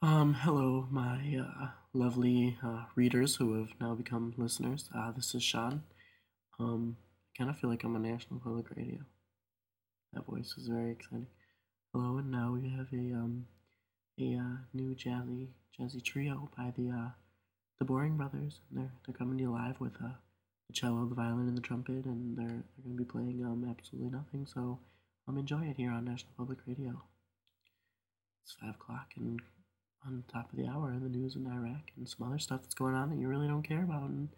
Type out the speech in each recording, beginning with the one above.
Um, hello, my uh, lovely uh, readers who have now become listeners. Uh, this is Sean. Um, I kind of feel like I'm on National Public Radio. That voice was very exciting. Hello, and now we have a um, a uh, new jazzy jazzy trio by the uh, the Boring Brothers. And they're they're coming to you live with uh, the cello, the violin, and the trumpet, and they're they're going to be playing um absolutely nothing. So um enjoy it here on National Public Radio. It's five o'clock and on top of the hour the news in Iraq and some other stuff that's going on that you really don't care about. And,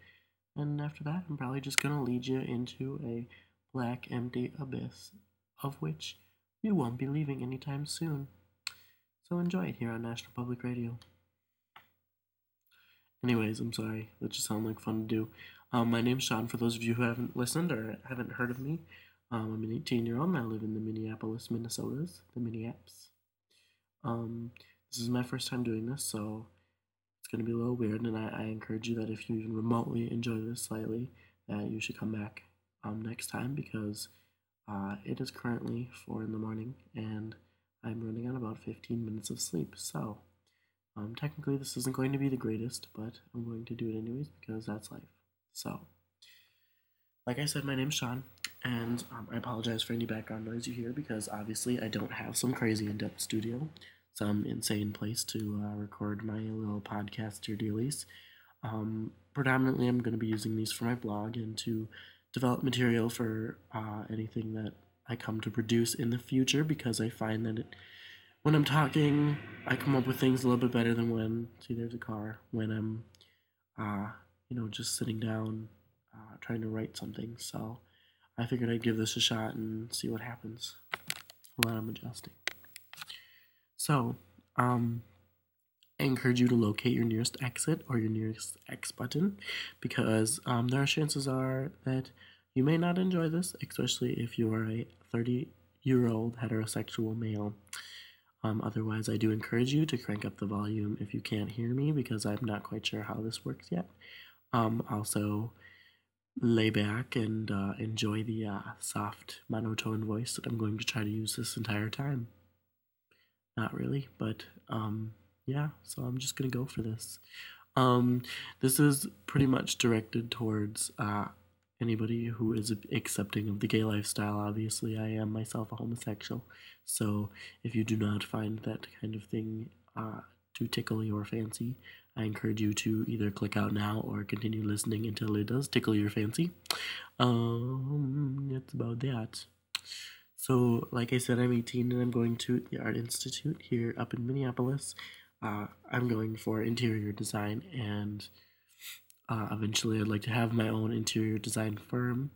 and after that, I'm probably just going to lead you into a black, empty abyss of which you won't be leaving anytime soon. So enjoy it here on National Public Radio. Anyways, I'm sorry. That just sounded like fun to do. Um, my name's Sean, for those of you who haven't listened or haven't heard of me. Um, I'm an 18 year old and I live in the Minneapolis, Minnesotas, the Minneaps. Um, this is my first time doing this, so it's going to be a little weird, and I, I, encourage you that if you even remotely enjoy this slightly, that you should come back um, next time because uh, it is currently 4 in the morning, and I'm running on about 15 minutes of sleep, so um, technically this isn't going to be the greatest, but I'm going to do it anyways because that's life. So, like I said, my name's Sean, and um, I apologize for any background noise you hear because obviously I don't have some crazy in-depth studio some insane place to uh, record my little podcast or dealies. Um, predominantly, I'm going to be using these for my blog and to develop material for uh, anything that I come to produce in the future because I find that it, when I'm talking, I come up with things a little bit better than when, see, there's a car, when I'm, uh, you know, just sitting down uh, trying to write something. So I figured I'd give this a shot and see what happens while I'm adjusting. So, um, I encourage you to locate your nearest exit or your nearest X button because um, there are chances are that you may not enjoy this, especially if you are a 30 year old heterosexual male. Um, otherwise, I do encourage you to crank up the volume if you can't hear me because I'm not quite sure how this works yet. Um, also, lay back and uh, enjoy the uh, soft monotone voice that I'm going to try to use this entire time. Not really, but um, yeah, so I'm just gonna go for this. Um, this is pretty much directed towards uh, anybody who is accepting of the gay lifestyle. Obviously, I am myself a homosexual, so if you do not find that kind of thing uh, to tickle your fancy, I encourage you to either click out now or continue listening until it does tickle your fancy. Um, it's about that. So, like I said, I'm 18 and I'm going to the Art Institute here up in Minneapolis. Uh, I'm going for interior design, and uh, eventually, I'd like to have my own interior design firm.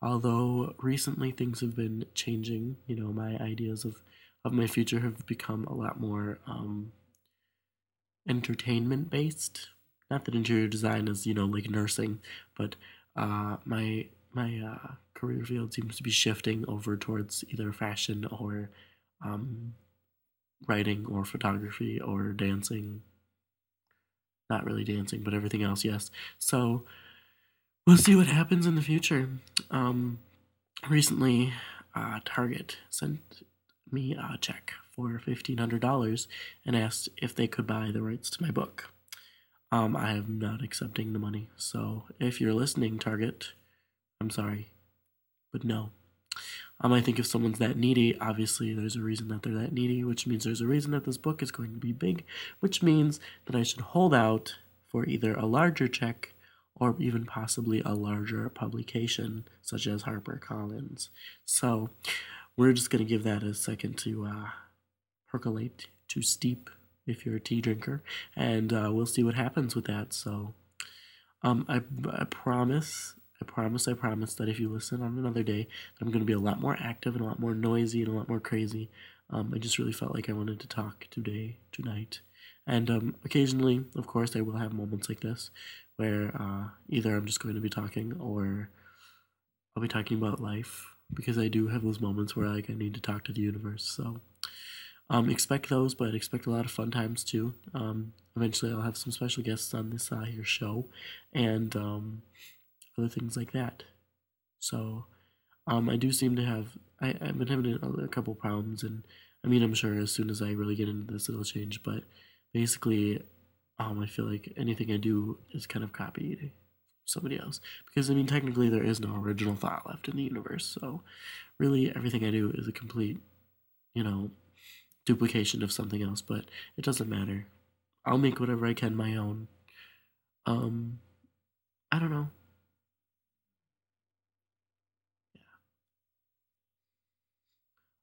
Although recently things have been changing, you know, my ideas of, of my future have become a lot more um, entertainment based. Not that interior design is, you know, like nursing, but uh, my my uh, career field seems to be shifting over towards either fashion or um, writing or photography or dancing. Not really dancing, but everything else, yes. So we'll see what happens in the future. Um, recently, uh, Target sent me a check for $1,500 and asked if they could buy the rights to my book. Um, I am not accepting the money. So if you're listening, Target, I'm sorry, but no. Um, I think if someone's that needy, obviously there's a reason that they're that needy, which means there's a reason that this book is going to be big, which means that I should hold out for either a larger check or even possibly a larger publication, such as HarperCollins. So we're just going to give that a second to uh, percolate, to steep if you're a tea drinker, and uh, we'll see what happens with that. So um, I, I promise I promise, I promise that if you listen on another day, I'm going to be a lot more active and a lot more noisy and a lot more crazy. Um, I just really felt like I wanted to talk today, tonight. And um, occasionally, of course, I will have moments like this where uh, either I'm just going to be talking or I'll be talking about life because I do have those moments where like I need to talk to the universe. So um, expect those, but expect a lot of fun times too. Um, eventually, I'll have some special guests on this uh, here show, and um, other things like that. So, um, I do seem to have I, I've been having a, a couple problems, and I mean I'm sure as soon as I really get into this it'll change. But basically, um, I feel like anything I do is kind of copied somebody else because I mean technically there is no original thought left in the universe. So really, everything I do is a complete, you know, duplication of something else. But it doesn't matter. I'll make whatever I can my own. Um, I don't know.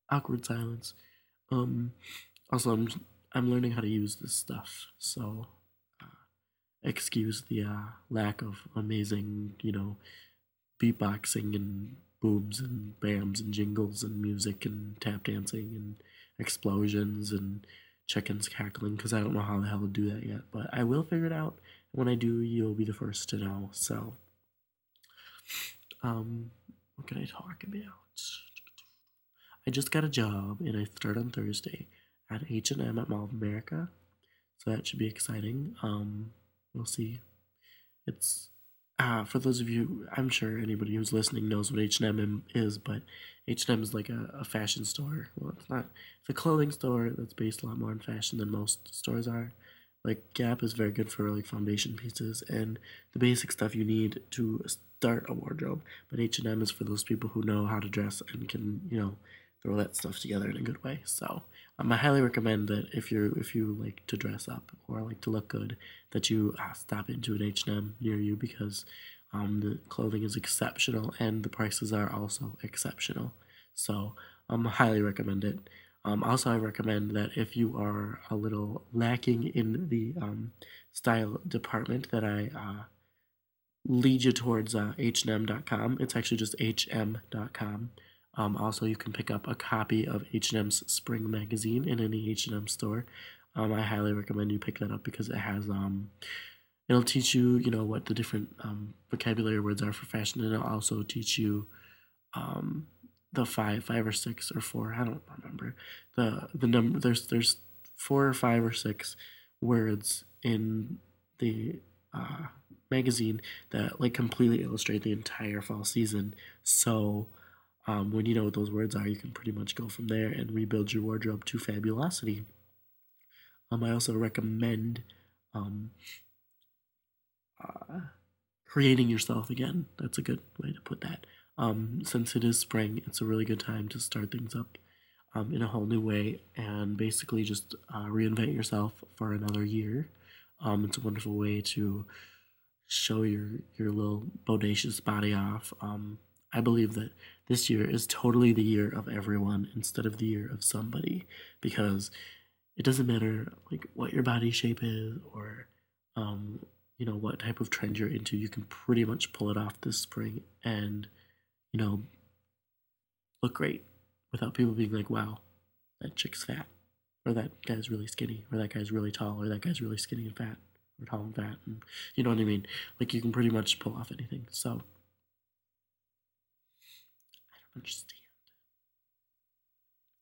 Awkward silence. Um, also, I'm I'm learning how to use this stuff, so uh, excuse the uh, lack of amazing, you know, beatboxing and booms and bams and jingles and music and tap dancing and explosions and chickens cackling because I don't know how the hell to do that yet, but I will figure it out. When I do, you'll be the first to know. So, um, what can I talk about? I just got a job and I start on Thursday at H&M at Mall of America. So that should be exciting. Um, we'll see. It's uh, for those of you, I'm sure anybody who's listening knows what H&M is, but H&M is like a, a fashion store. Well, it's not. It's a clothing store that's based a lot more on fashion than most stores are. Like Gap is very good for like foundation pieces and the basic stuff you need to start a wardrobe. But H&M is for those people who know how to dress and can, you know, throw that stuff together in a good way. So um, I highly recommend that if you if you like to dress up or like to look good, that you uh, stop into an H and M near you because um, the clothing is exceptional and the prices are also exceptional. So um, I highly recommend it. Um, also, I recommend that if you are a little lacking in the um, style department, that I uh, lead you towards uh, hm.com. It's actually just hm.com. Um, also, you can pick up a copy of H&M's Spring Magazine in any H&M store. Um, I highly recommend you pick that up because it has um, it'll teach you you know what the different um, vocabulary words are for fashion, and it'll also teach you um, the five five or six or four I don't remember the the number there's there's four or five or six words in the uh, magazine that like completely illustrate the entire fall season. So um, when you know what those words are, you can pretty much go from there and rebuild your wardrobe to fabulosity. Um, I also recommend um, uh, creating yourself again. That's a good way to put that. Um, since it is spring, it's a really good time to start things up um, in a whole new way and basically just uh, reinvent yourself for another year. Um, it's a wonderful way to show your your little bodacious body off. Um, I believe that this year is totally the year of everyone instead of the year of somebody because it doesn't matter like what your body shape is or um, you know what type of trend you're into you can pretty much pull it off this spring and you know look great without people being like wow that chick's fat or that guy's really skinny or that guy's really tall or that guy's really skinny and fat or tall and fat and you know what i mean? Like you can pretty much pull off anything. So understand.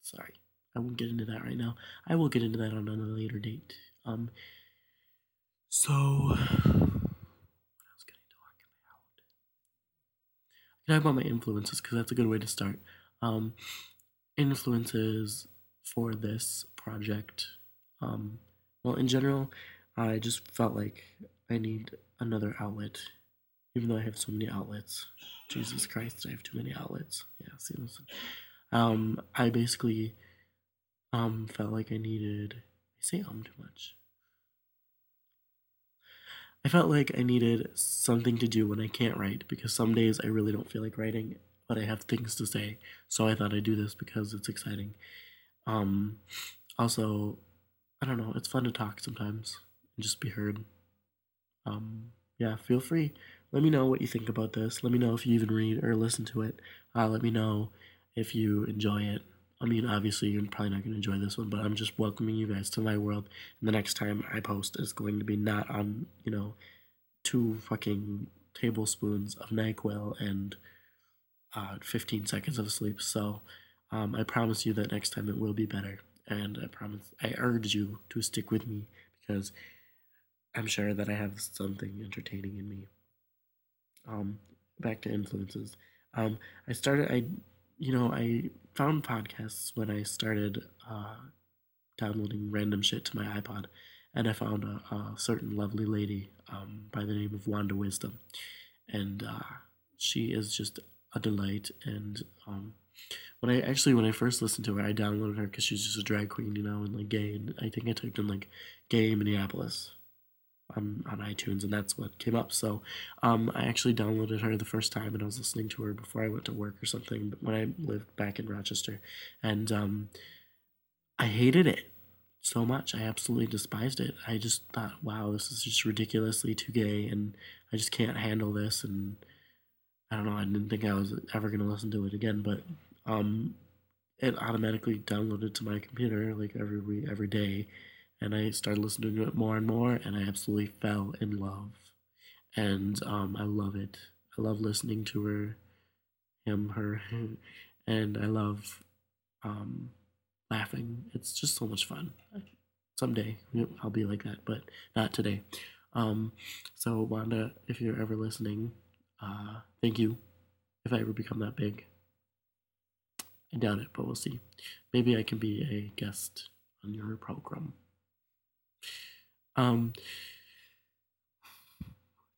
Sorry, I won't get into that right now. I will get into that on a later date. Um, so what else can I talk about? I can talk about my influences because that's a good way to start. Um, influences for this project. Um, well, in general, I just felt like I need another outlet, even though I have so many outlets. Jesus Christ, I have too many outlets. Yeah, see, listen. Um, I basically um felt like I needed. I say um too much. I felt like I needed something to do when I can't write because some days I really don't feel like writing, but I have things to say. So I thought I'd do this because it's exciting. Um, also, I don't know. It's fun to talk sometimes and just be heard. Um, yeah, feel free let me know what you think about this. Let me know if you even read or listen to it. Uh, let me know if you enjoy it. I mean, obviously, you're probably not going to enjoy this one, but I'm just welcoming you guys to my world. And the next time I post is going to be not on, you know, two fucking tablespoons of NyQuil and uh, 15 seconds of sleep. So um, I promise you that next time it will be better. And I promise, I urge you to stick with me because I'm sure that I have something entertaining in me um, back to influences. Um, I started, I, you know, I found podcasts when I started uh, downloading random shit to my iPod, and I found a, a certain lovely lady um, by the name of Wanda Wisdom, and uh, she is just a delight. And um, when I actually when I first listened to her, I downloaded her because she's just a drag queen, you know, and like gay. And I think I typed in like gay Minneapolis on on iTunes, and that's what came up. So um, I actually downloaded her the first time, and I was listening to her before I went to work or something. When I lived back in Rochester, and um, I hated it so much. I absolutely despised it. I just thought, wow, this is just ridiculously too gay, and I just can't handle this. And I don't know. I didn't think I was ever gonna listen to it again, but um, it automatically downloaded to my computer like every every day, and I started listening to it more and more, and I absolutely fell in love, and um, I love it. I love listening to her, him, her, and I love um, laughing. It's just so much fun. Someday I'll be like that, but not today. Um, so Wanda, if you're ever listening, uh, thank you. If I ever become that big. I doubt it, but we'll see. Maybe I can be a guest on your program. Um,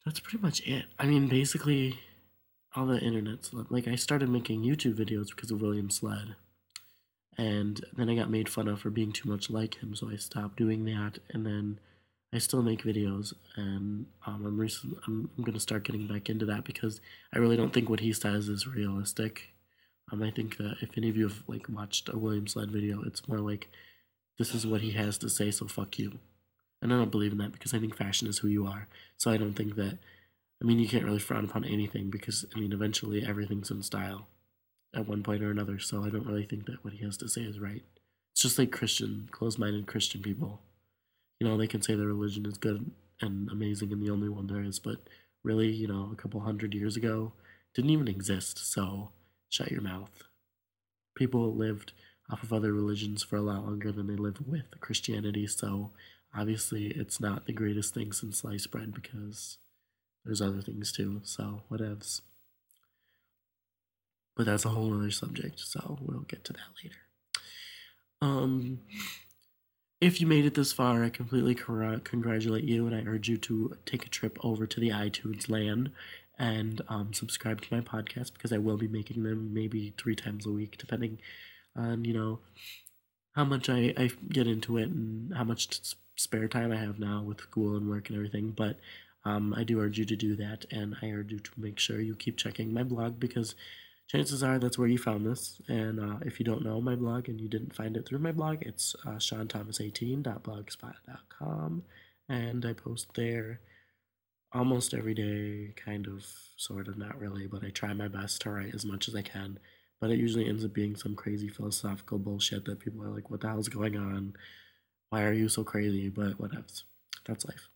that's pretty much it. I mean, basically, all the internet's like I started making YouTube videos because of William Sledd, and then I got made fun of for being too much like him, so I stopped doing that. And then I still make videos, and um, I'm recent. I'm, I'm gonna start getting back into that because I really don't think what he says is realistic. Um, I think that if any of you have like watched a William Sledd video, it's more like this is what he has to say, so fuck you. And I don't believe in that because I think fashion is who you are. So I don't think that. I mean, you can't really frown upon anything because I mean, eventually everything's in style, at one point or another. So I don't really think that what he has to say is right. It's just like Christian, closed-minded Christian people. You know, they can say their religion is good and amazing and the only one there is, but really, you know, a couple hundred years ago, didn't even exist. So shut your mouth. People lived off of other religions for a lot longer than they lived with Christianity, so obviously it's not the greatest thing since sliced bread because there's other things too, so whatevs. But that's a whole other subject, so we'll get to that later. Um, if you made it this far, I completely congratulate you, and I urge you to take a trip over to the iTunes land and um, subscribe to my podcast because I will be making them maybe three times a week, depending on you know how much I, I get into it and how much spare time I have now with school and work and everything. But um, I do urge you to do that, and I urge you to make sure you keep checking my blog because chances are that's where you found this. And uh, if you don't know my blog and you didn't find it through my blog, it's uh, seanthomas18.blogspot.com, and I post there almost every day, kind of, sort of, not really, but I try my best to write as much as I can. But it usually ends up being some crazy philosophical bullshit that people are like, what the hell's going on? Why are you so crazy? But whatever. That's life.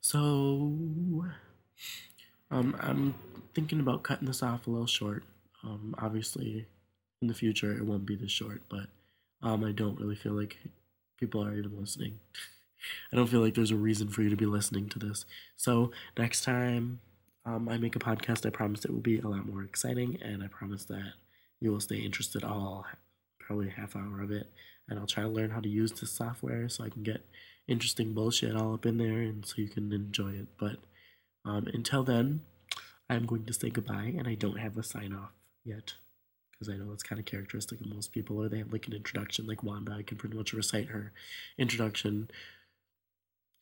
So, um, I'm thinking about cutting this off a little short. Um, obviously, in the future, it won't be this short, but um, I don't really feel like people are even listening. I don't feel like there's a reason for you to be listening to this. So next time um, I make a podcast, I promise it will be a lot more exciting, and I promise that you will stay interested all probably half hour of it, and I'll try to learn how to use this software so I can get interesting bullshit all up in there, and so you can enjoy it. But um, until then, I'm going to say goodbye, and I don't have a sign off yet because I know it's kind of characteristic of most people, or they have like an introduction, like Wanda. I can pretty much recite her introduction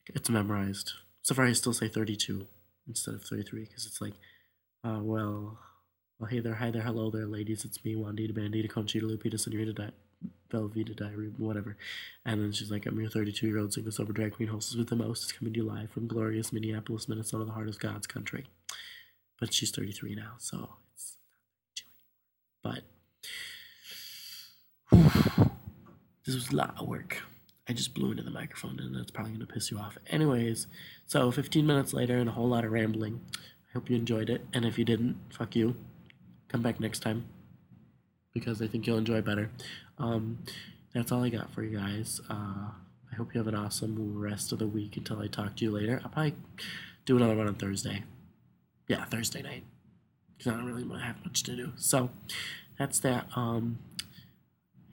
it's memorized. So far, I still say 32 instead of 33 because it's like, uh, well, well, hey there, hi there, hello there, ladies. It's me, Wandita, Bandita, Conchita, Lupita, Senorita, Di- Velveeta Diary, whatever. And then she's like, I'm your 32 year old single sober drag queen hostess with the most. It's coming to you live from glorious Minneapolis, Minnesota, the heart of God's country. But she's 33 now, so it's not 32 anymore. But this was a lot of work. I just blew into the microphone and that's probably going to piss you off. Anyways, so 15 minutes later and a whole lot of rambling. I hope you enjoyed it. And if you didn't, fuck you. Come back next time because I think you'll enjoy better. Um, that's all I got for you guys. Uh, I hope you have an awesome rest of the week until I talk to you later. I'll probably do another one on Thursday. Yeah, Thursday night. Because I don't really have much to do. So that's that. Um,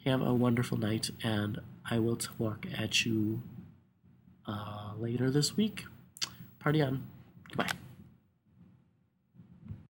have a wonderful night, and I will talk at you uh, later this week. Party on. Goodbye.